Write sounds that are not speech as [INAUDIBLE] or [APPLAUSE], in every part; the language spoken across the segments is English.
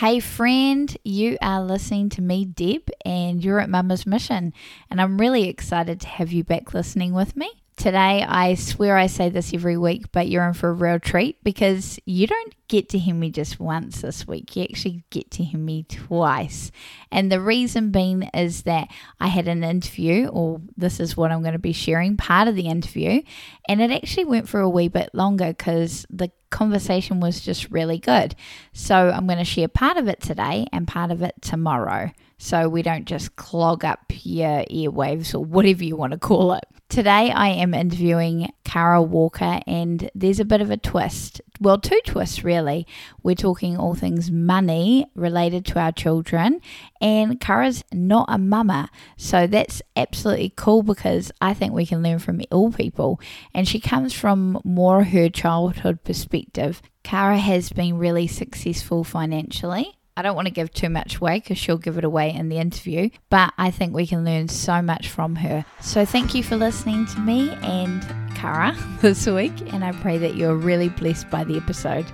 Hey, friend, you are listening to me, Deb, and you're at Mama's Mission. And I'm really excited to have you back listening with me. Today, I swear I say this every week, but you're in for a real treat because you don't get to hear me just once this week. You actually get to hear me twice. And the reason being is that I had an interview, or this is what I'm going to be sharing, part of the interview, and it actually went for a wee bit longer because the conversation was just really good. So I'm going to share part of it today and part of it tomorrow. So we don't just clog up your airwaves or whatever you want to call it. Today I am interviewing Kara Walker, and there's a bit of a twist. Well, two twists really. We're talking all things money related to our children, and Kara's not a mama. So that's absolutely cool because I think we can learn from all people. And she comes from more her childhood perspective. Kara has been really successful financially I don't want to give too much away because she'll give it away in the interview, but I think we can learn so much from her. So thank you for listening to me and Kara [LAUGHS] this week, and I pray that you're really blessed by the episode.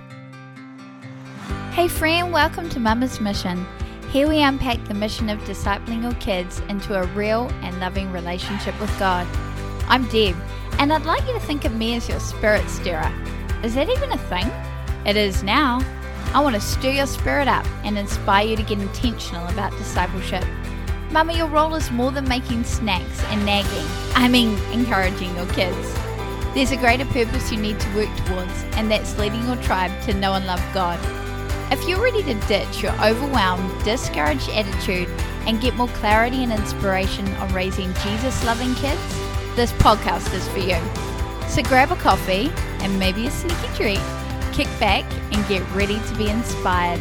Hey, friend, welcome to Mama's Mission. Here we unpack the mission of discipling your kids into a real and loving relationship with God. I'm Deb, and I'd like you to think of me as your spirit stirrer. Is that even a thing? It is now. I want to stir your spirit up and inspire you to get intentional about discipleship. Mama, your role is more than making snacks and nagging. I mean, encouraging your kids. There's a greater purpose you need to work towards, and that's leading your tribe to know and love God. If you're ready to ditch your overwhelmed, discouraged attitude and get more clarity and inspiration on raising Jesus loving kids, this podcast is for you. So grab a coffee and maybe a sneaky treat kick back and get ready to be inspired.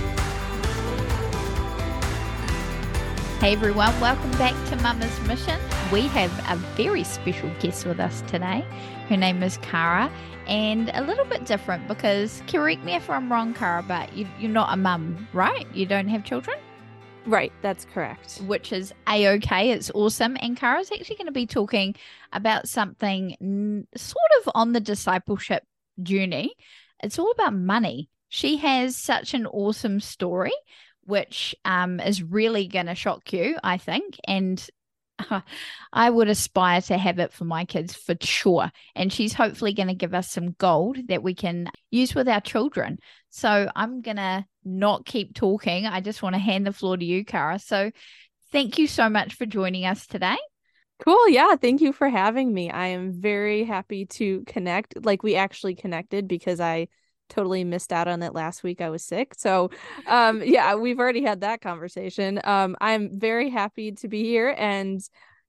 Hey everyone, welcome back to Mama's Mission. We have a very special guest with us today. Her name is Kara, and a little bit different because, correct me if I'm wrong, Kara, but you, you're not a mum, right? You don't have children? Right, that's correct. Which is a okay. It's awesome. And Kara's actually going to be talking about something sort of on the discipleship journey it's all about money. She has such an awesome story, which um, is really going to shock you, I think. And [LAUGHS] I would aspire to have it for my kids for sure. And she's hopefully going to give us some gold that we can use with our children. So I'm going to not keep talking. I just want to hand the floor to you, Kara. So thank you so much for joining us today. Cool. Yeah. Thank you for having me. I am very happy to connect. Like, we actually connected because I totally missed out on it last week. I was sick. So, um, yeah, we've already had that conversation. Um, I'm very happy to be here. And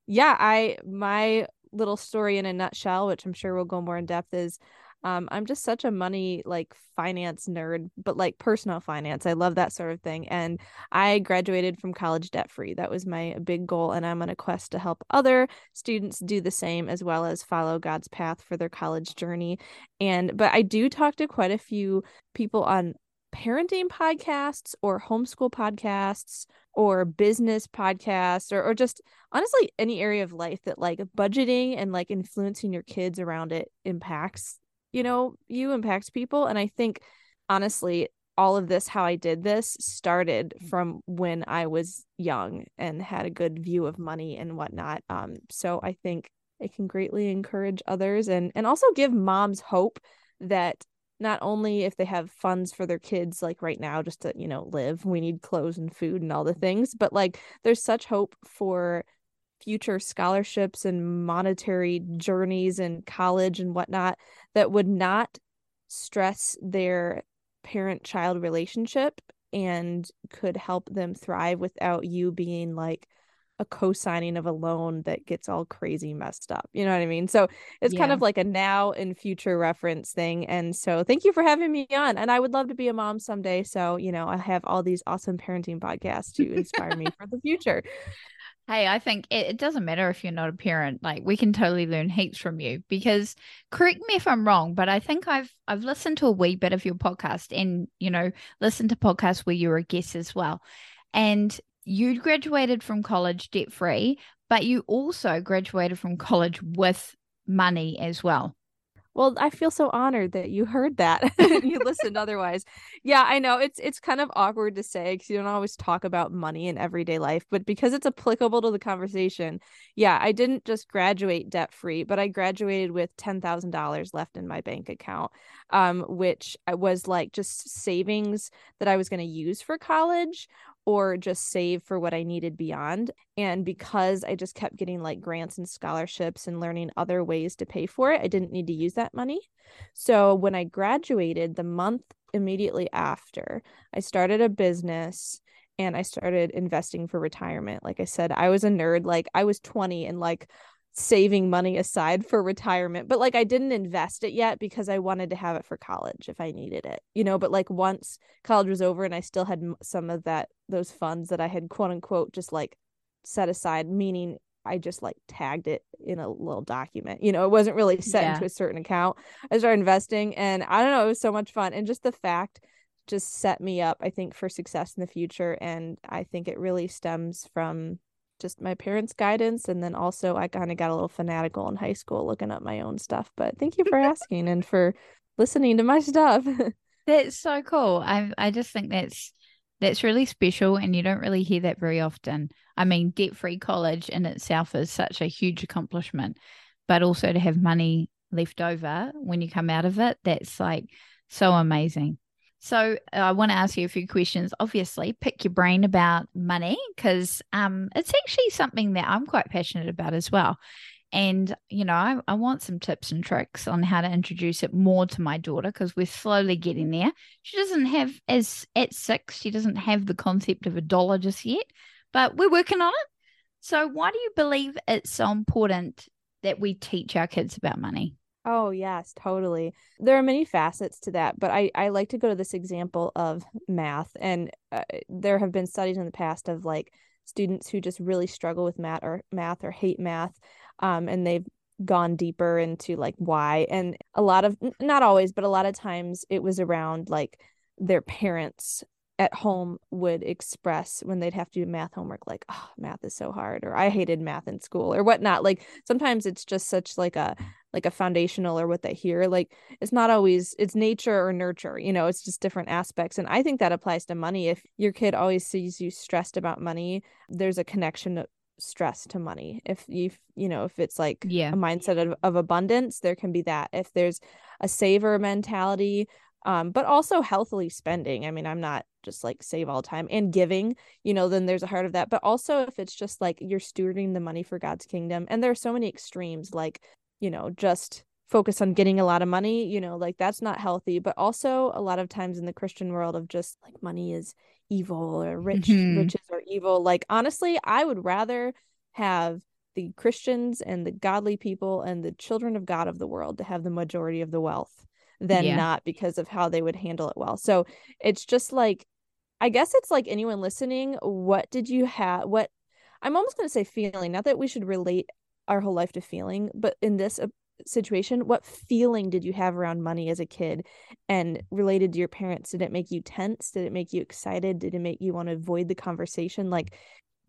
yeah, I, my little story in a nutshell, which I'm sure we'll go more in depth, is um, I'm just such a money like finance nerd, but like personal finance. I love that sort of thing. And I graduated from college debt free. That was my big goal. And I'm on a quest to help other students do the same as well as follow God's path for their college journey. And but I do talk to quite a few people on parenting podcasts or homeschool podcasts or business podcasts or, or just honestly any area of life that like budgeting and like influencing your kids around it impacts you know you impact people. And i think honestly all of this how i did this started from when i was young and had a good view of money and whatnot. Um so i think it can greatly encourage others and and also give moms hope that not only if they have funds for their kids like right now just to you know live we need clothes and food and all the things but like there's such hope for future scholarships and monetary journeys and college and whatnot that would not stress their parent child relationship and could help them thrive without you being like a co-signing of a loan that gets all crazy messed up. You know what I mean? So it's yeah. kind of like a now and future reference thing. And so thank you for having me on. And I would love to be a mom someday. So, you know, I have all these awesome parenting podcasts to inspire me [LAUGHS] for the future. Hey, I think it, it, doesn't matter if you're not a parent. Like we can totally learn heaps from you because correct me if I'm wrong, but I think I've I've listened to a wee bit of your podcast and you know, listened to podcasts where you're a guest as well. And you graduated from college debt free, but you also graduated from college with money as well. Well, I feel so honored that you heard that [LAUGHS] you listened otherwise. Yeah, I know it's it's kind of awkward to say cuz you don't always talk about money in everyday life, but because it's applicable to the conversation. Yeah, I didn't just graduate debt free, but I graduated with $10,000 left in my bank account. Um which was like just savings that I was going to use for college or just save for what I needed beyond. And because I just kept getting like grants and scholarships and learning other ways to pay for it, I didn't need to use that money. So when I graduated, the month immediately after, I started a business and I started investing for retirement. Like I said, I was a nerd. Like I was 20 and like saving money aside for retirement but like I didn't invest it yet because I wanted to have it for college if I needed it you know but like once college was over and I still had some of that those funds that I had quote unquote just like set aside meaning I just like tagged it in a little document you know it wasn't really set yeah. into a certain account I started investing and I don't know it was so much fun and just the fact just set me up I think for success in the future and I think it really stems from just my parents' guidance. And then also, I kind of got a little fanatical in high school looking up my own stuff. But thank you for [LAUGHS] asking and for listening to my stuff. [LAUGHS] that's so cool. I I just think that's that's really special, and you don't really hear that very often. I mean, debt free college in itself is such a huge accomplishment, but also to have money left over when you come out of it, that's like so amazing. So I want to ask you a few questions. Obviously, pick your brain about money because um, it's actually something that I'm quite passionate about as well. And, you know, I, I want some tips and tricks on how to introduce it more to my daughter because we're slowly getting there. She doesn't have, as at six, she doesn't have the concept of a dollar just yet, but we're working on it. So, why do you believe it's so important that we teach our kids about money? Oh, yes, totally. There are many facets to that, but I, I like to go to this example of math. And uh, there have been studies in the past of like students who just really struggle with math or math or hate math. Um, and they've gone deeper into like why. And a lot of, not always, but a lot of times it was around like their parents at home would express when they'd have to do math homework like oh math is so hard or i hated math in school or whatnot. Like sometimes it's just such like a like a foundational or what they hear. Like it's not always it's nature or nurture you know it's just different aspects. And i think that applies to money. If your kid always sees you stressed about money there's a connection to stress to money. If you you know if it's like yeah. a mindset of, of abundance there can be that. If there's a saver mentality um, but also healthily spending. I mean, I'm not just like save all time and giving, you know, then there's a heart of that. But also if it's just like you're stewarding the money for God's kingdom, and there are so many extremes, like, you know, just focus on getting a lot of money, you know, like that's not healthy. But also a lot of times in the Christian world of just like money is evil or rich mm-hmm. riches are evil. Like honestly, I would rather have the Christians and the godly people and the children of God of the world to have the majority of the wealth than yeah. not because of how they would handle it well. So it's just like, I guess it's like anyone listening, what did you have? What I'm almost going to say feeling, not that we should relate our whole life to feeling, but in this uh, situation, what feeling did you have around money as a kid and related to your parents? Did it make you tense? Did it make you excited? Did it make you want to avoid the conversation? Like,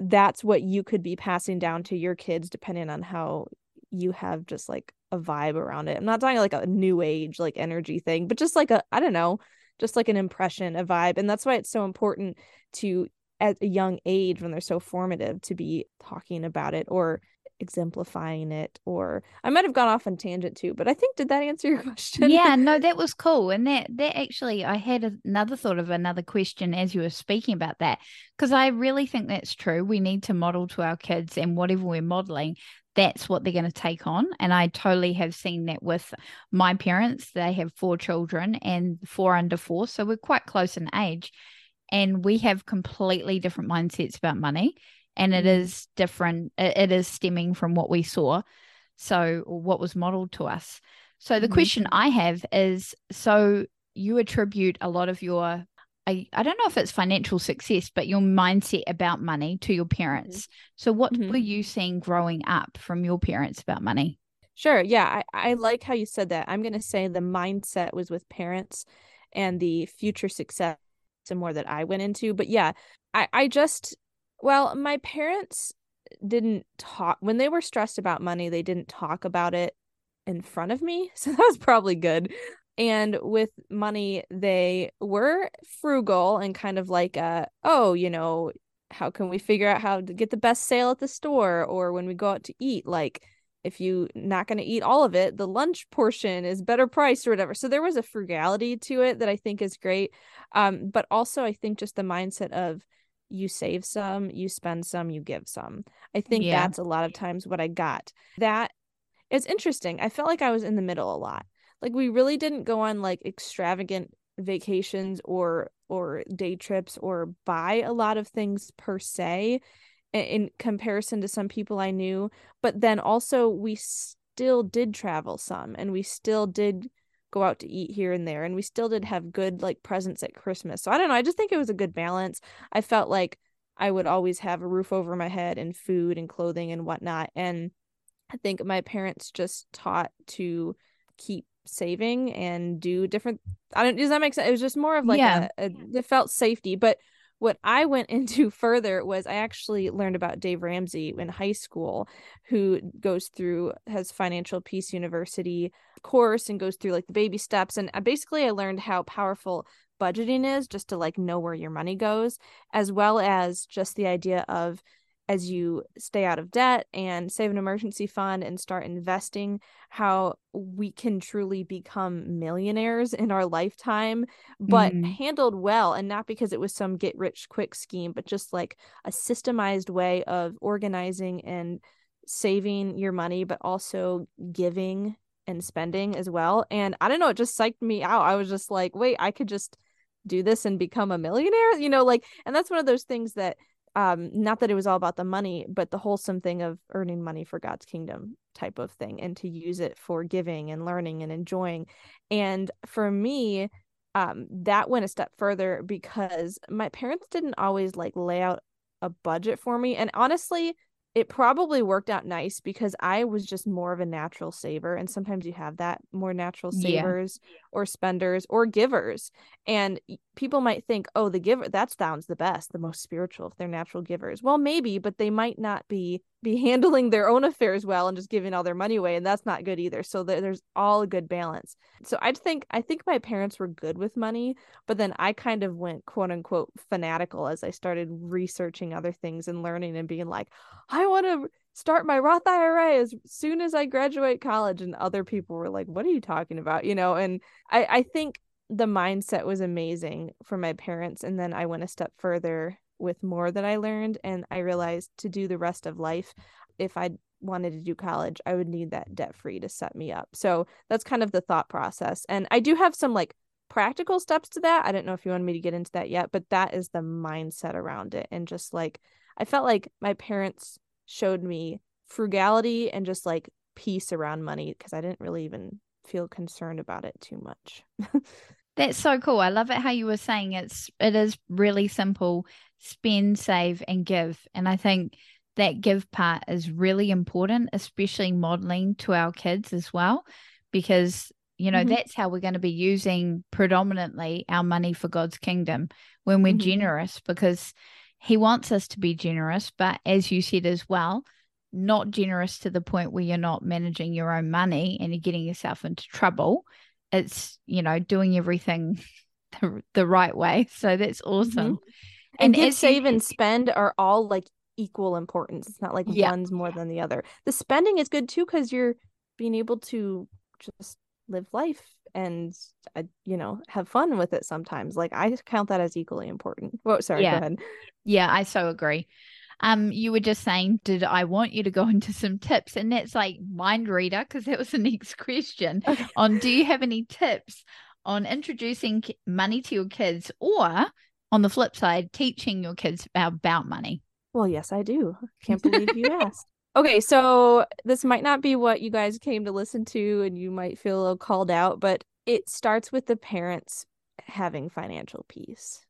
that's what you could be passing down to your kids depending on how you have just like a vibe around it. I'm not talking like a new age like energy thing, but just like a I don't know, just like an impression, a vibe. And that's why it's so important to at a young age when they're so formative to be talking about it or exemplifying it or I might have gone off on tangent too, but I think did that answer your [LAUGHS] question? Yeah, no, that was cool. And that that actually I had another thought of another question as you were speaking about that because I really think that's true. We need to model to our kids and whatever we're modeling, that's what they're going to take on. And I totally have seen that with my parents. They have four children and four under four. So we're quite close in age. And we have completely different mindsets about money. And it mm-hmm. different, it is stemming from what we saw. So, what was modeled to us. So, the mm-hmm. question I have is so you attribute a lot of your I, I don't know if it's financial success, but your mindset about money to your parents. Mm-hmm. So, what mm-hmm. were you seeing growing up from your parents about money? Sure. Yeah. I, I like how you said that. I'm going to say the mindset was with parents and the future success and more that I went into. But yeah, I, I just, well, my parents didn't talk when they were stressed about money, they didn't talk about it in front of me. [LAUGHS] So that was probably good. And with money, they were frugal and kind of like, uh, oh, you know, how can we figure out how to get the best sale at the store? Or when we go out to eat, like, if you not going to eat all of it, the lunch portion is better priced or whatever. So there was a frugality to it that I think is great. Um, but also I think just the mindset of you save some, you spend some, you give some. I think yeah. that's a lot of times what I got. That is interesting. I felt like I was in the middle a lot. Like we really didn't go on like extravagant vacations or or day trips or buy a lot of things per se in comparison to some people I knew. But then also, we still did travel some and we still did go out to eat here and there and we still did have good like presents at Christmas. So I don't know. I just think it was a good balance. I felt like I would always have a roof over my head and food and clothing and whatnot. And I think my parents just taught to keep saving and do different I don't does that make sense? It was just more of like yeah. a, a it felt safety. But what I went [LAUGHS] into further was I actually learned about Dave Ramsey in high school, who goes through has Financial Peace University course and goes through like the baby steps. And uh, basically, I learned how powerful budgeting is just to like know where your money goes, as well as just the idea of as you stay out of debt and save an emergency fund and start investing, how we can truly become millionaires in our lifetime, but mm. handled well. And not because it was some get rich quick scheme, but just like a systemized way of organizing and saving your money, but also giving and spending as well. And I don't know, it just psyched me out. I was just like, wait, I could just do this and become a millionaire, you know, like, and that's one of those things that um not that it was all about the money but the wholesome thing of earning money for god's kingdom type of thing and to use it for giving and learning and enjoying. And for me um that went a step further because my parents didn't always like lay out a budget for me. And honestly it probably worked out nice because I was just more of a natural saver. And sometimes you have that more natural savers yeah. or spenders or givers. And people might think, oh, the giver, that sounds the best, the most spiritual if they're natural givers. Well, maybe, but they might not be be handling their own affairs well and just giving all their money away. And that's not good either. So there's all a good balance. So I think I think my parents were good with money, but then I kind of went quote unquote fanatical as I started researching other things and learning and being like, I want to start my Roth IRA as soon as I graduate college. And other people were like, What are you talking about? You know, and I, I think the mindset was amazing for my parents and then i went a step further with more that i learned and i realized to do the rest of life if i wanted to do college i would need that debt free to set me up so that's kind of the thought process and i do have some like practical steps to that i don't know if you want me to get into that yet but that is the mindset around it and just like i felt like my parents showed me frugality and just like peace around money because i didn't really even feel concerned about it too much. [LAUGHS] That's so cool. I love it how you were saying it's it is really simple. Spend, save, and give. And I think that give part is really important, especially modeling to our kids as well, because you know mm-hmm. that's how we're going to be using predominantly our money for God's kingdom when we're mm-hmm. generous, because He wants us to be generous. But as you said as well, not generous to the point where you're not managing your own money and you're getting yourself into trouble. It's, you know, doing everything [LAUGHS] the, the right way. So that's awesome. Mm-hmm. And, and save, and [LAUGHS] spend are all like equal importance. It's not like yeah. one's more than the other. The spending is good too because you're being able to just live life and uh, you know have fun with it sometimes like i count that as equally important oh sorry yeah. go ahead yeah i so agree um, you were just saying, did I want you to go [LAUGHS] into some tips? And that's like mind reader, because that was the next [LAUGHS] question okay. on do you have any tips on introducing money to your kids or on the flip side, teaching your kids about money? Well, yes, I do. Can't [LAUGHS] believe you asked. Okay, so this might not be what you guys came to listen to, and you might feel a little called out, but it starts with the parents having financial peace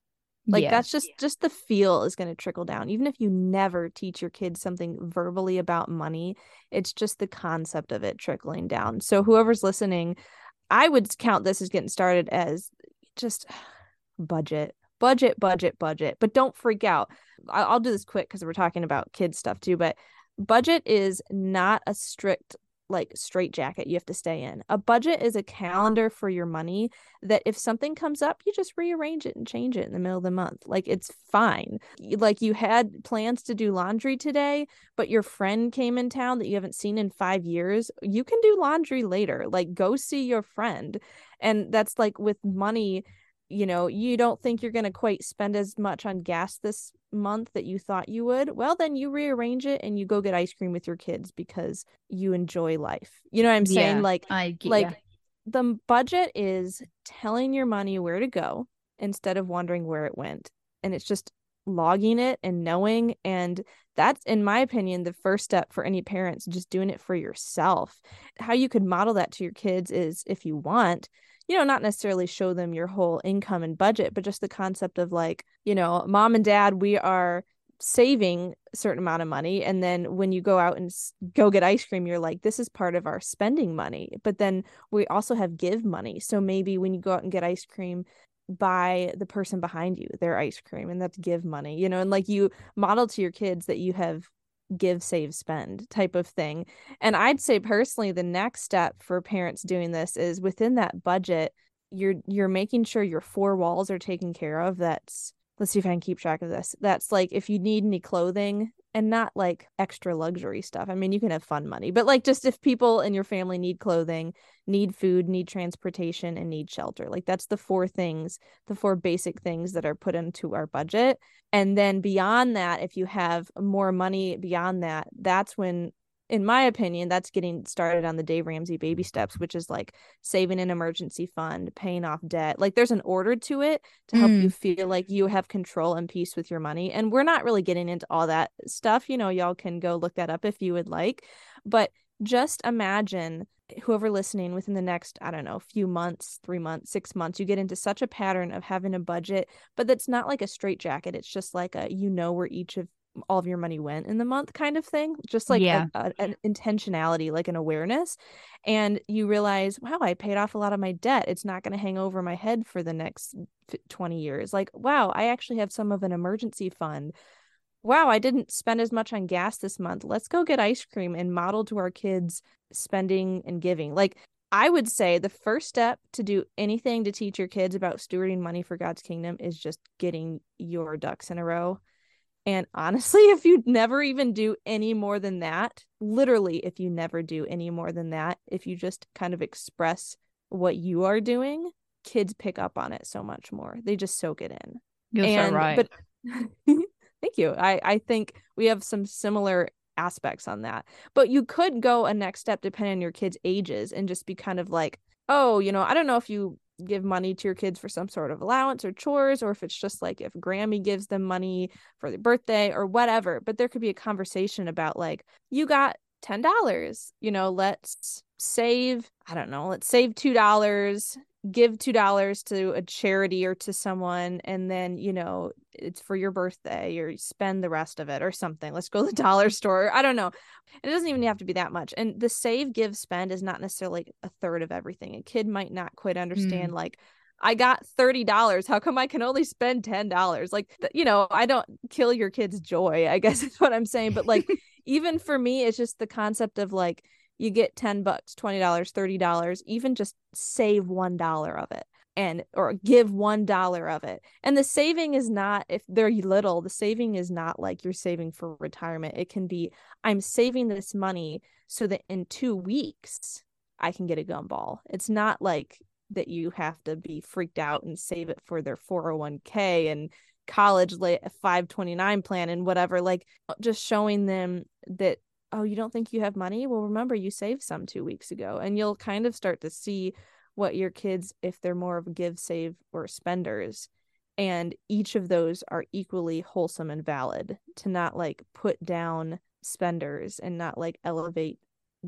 like yeah. that's just just the feel is going to trickle down even if you never teach your kids something verbally about money it's just the concept of it trickling down so whoever's listening i would count this as getting started as just [SIGHS] budget budget budget budget but don't freak out i'll, do this quick because we're talking about kids stuff too but budget is not a strict like straitjacket you have to stay in. A budget is a calendar for your money that if something comes up, you just rearrange it and change it in the middle of the month. Like it's fine. Like you had plans to do laundry today, but your friend came in town that you haven't seen in 5 years, you can do laundry later. Like go see your friend. And that's like with money you know, you don't think you're going to quite spend as much on gas this month that you thought you would, well, then you rearrange it and you go get ice cream with your kids because you enjoy life. You know what I'm saying? Yeah, like, I like ya. the budget is telling your money where to go instead of wondering where it went. And it's just logging it and knowing. And that's, in my opinion, the first step for any parents, just doing it for yourself. How you could model that to your kids is if you want, you know, not necessarily show them your whole income and budget, but just the concept of like, you know, mom and dad, we are saving a certain amount of money and then when you go out and go get ice cream you're like this is part of our spending money but then we also have give money so maybe when you go out and get ice cream buy the person behind you their ice cream and that's give money you know and like you model to your kids that you have give save spend type of thing. And i'd say personally the next step for parents doing this is within that budget you're you're making sure your four walls are taken care of that's let's see if i can keep track of this that's like if you need any clothing and not like extra luxury stuff. I mean you can have fun money but like just if people in your family need clothing need food need transportation and need shelter like that's the four things the four basic things that are put into our budget. And then beyond that if you have more money beyond that that's when in my opinion that's getting started on the dave ramsey baby steps which is like saving an emergency fund paying off debt. Like there's an order to it to help you mm. feel like you have control and peace with your money and we're not really getting into all that stuff. You know y'all can go look that up if you would like. But just imagine whoever listening within the next i don't know few months three months six months you get into such a pattern of having a budget but that's not like a straight jacket it's just like a you know where each of all of your money went in the month kind of thing just like Yeah. a- mm-hmm. an intentionality like an awareness and you realize wow i paid off a lot of my debt it's not going to hang over my head for the next 20 years like wow i actually have some of an emergency fund wow, I didn't spend as much on gas this month. Let's go get ice cream and model to our kids spending and giving. Like, I would say the first step to do anything to teach your kids about stewarding money for God's kingdom is just getting your ducks in a row. And honestly, [LAUGHS] if you never even do any more than that, literally, if you never do any more than that, if you just kind of express what you are doing, kids pick up on it so much more. They just soak it in You're and so right. but [LAUGHS] thank you i i think we have some similar aspects on that but you could go a next step depending on your kids ages and just be kind of like oh you know i don't know if you give money to your kids for some sort of allowance or chores or if it's just like if grammy gives them money for their birthday or whatever but there could be a conversation about like you got $10 you know let's save i don't know let's save $2 give two dollars to a charity or to someone and then you know it's for your birthday or you spend the rest of it or something let's go to the [LAUGHS] dollar store i don't know and it doesn't even have to be that much and the save give spend is not necessarily a third of everything a kid might not quite understand mm. like I got $30. How come I can only spend $10? Like, you know, I don't kill your kid's joy, I guess [LAUGHS] is what I'm saying. But like, [LAUGHS] even for me, it's just the concept of like, you get 10 bucks, $20, $30, even just save $1 of it and or give $1 of it. And the saving is not if they're little, the saving is not like you're saving for retirement. It can be I'm saving this money so that in 2 weeks I can get a gumball. It's not like that you have to be freaked out and save it for their 401k and college late 529 plan and whatever like just showing them that oh you don't think you have money? Well remember you saved some 2 weeks ago and you'll kind of start to see what your kids if they're more of give save or spenders and each of those are equally wholesome and valid to not like put down spenders and not like elevate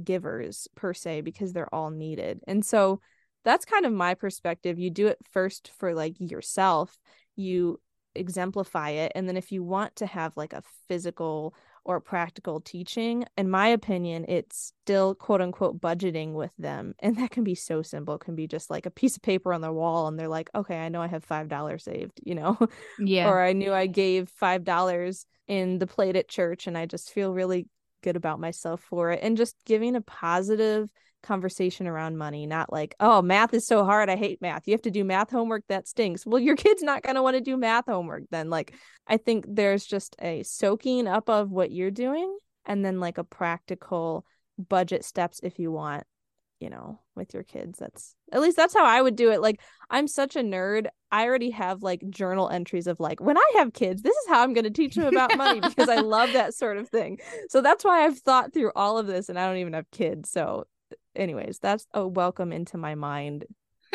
givers per se because they're all needed. And so that's kind of my perspective. You do it first for like yourself you exemplify it and then if you want to have like a physical or practical teaching in my opinion it's still quote unquote budgeting with them and that can be so simple it can be just like a piece of paper on the wall and they're like okay i know i have five dollars saved you know [LAUGHS] yeah. or i knew i gave five dollars in the plate at church and i just feel really good about myself for it and just giving a positive conversation around money, not like, oh, math is so hard. I hate math. You have to do math homework. That stinks. Well, your kid's not going to want to do math homework then. Like, I think there's just a soaking up of what you're doing and then like a practical budget steps if you want you know with your kids that's at least that's how i would do it like i'm such a nerd i already have like journal entries of like when i have kids this is how i'm going to teach them about money because i love that sort of thing so that's why i've thought through all of this and i don't even have kids so anyways that's a welcome into my mind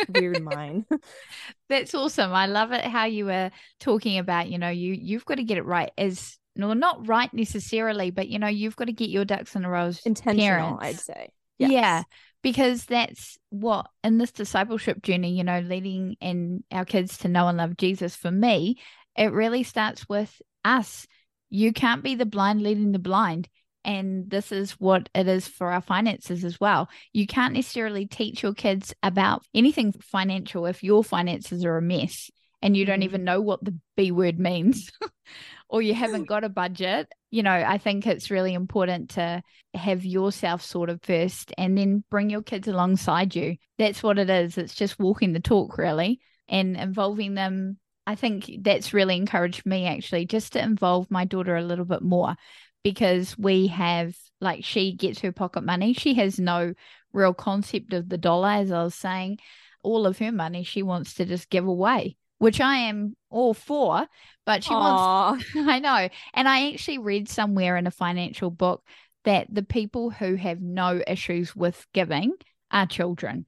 weird [LAUGHS] mind [LAUGHS] that's awesome i love it how you were talking about you know you you've got to get it right as no not right necessarily but you know you've got to get your ducks in a row intentional parents. i'd say yes. yeah because that's what in this discipleship journey you know leading in our kids to know and love jesus for me it really starts with us you can't be the blind leading the blind and this is what it is for our finances as well. You can't necessarily teach your kids about anything financial if your finances are a mess and you don't mm-hmm. even know what the B word means [LAUGHS] or you haven't got a budget, you know, I think it's really important to have yourself sorted first and then bring your kids alongside you. That's what it is. It's just walking the talk, really, and involving them. I think that's really encouraged me actually just to involve my daughter a little bit more because we have, like, she gets her pocket money. She has no real concept of the dollar, as I was saying. All of her money she wants to just give away which I am all for, but she Aww. wants, [LAUGHS] I know. And I actually read somewhere in a financial book that the people who have no issues with giving are children.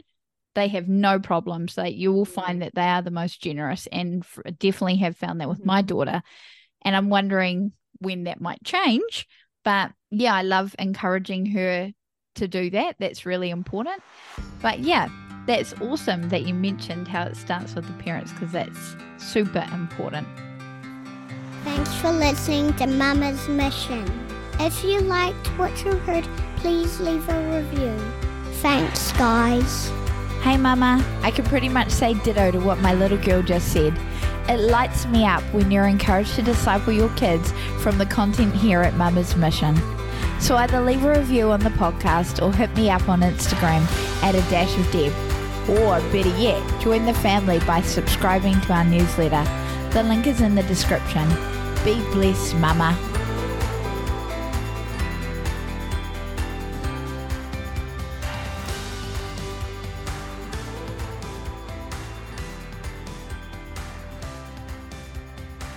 They have no problems. That you will find mm. that they are the most generous, and definitely have found that with my mm. daughter. And I'm wondering when that might change. But yeah, I love encouraging her to do that. That's really important. But yeah, that's awesome that you mentioned how it starts with the parents because that's super important. Thanks for listening to Mama's Mission. If you liked what you heard, please leave a review. Thanks, guys. Hey, Mama. I can pretty much say ditto to what my little girl just said. It lights me up when you're encouraged to disciple your kids from the content here at Mama's Mission. So either leave a review on the podcast or hit me up on Instagram at a dash of Deb. Or better yet, join the family by subscribing to our newsletter. The link is in the description. Be blessed, Mama.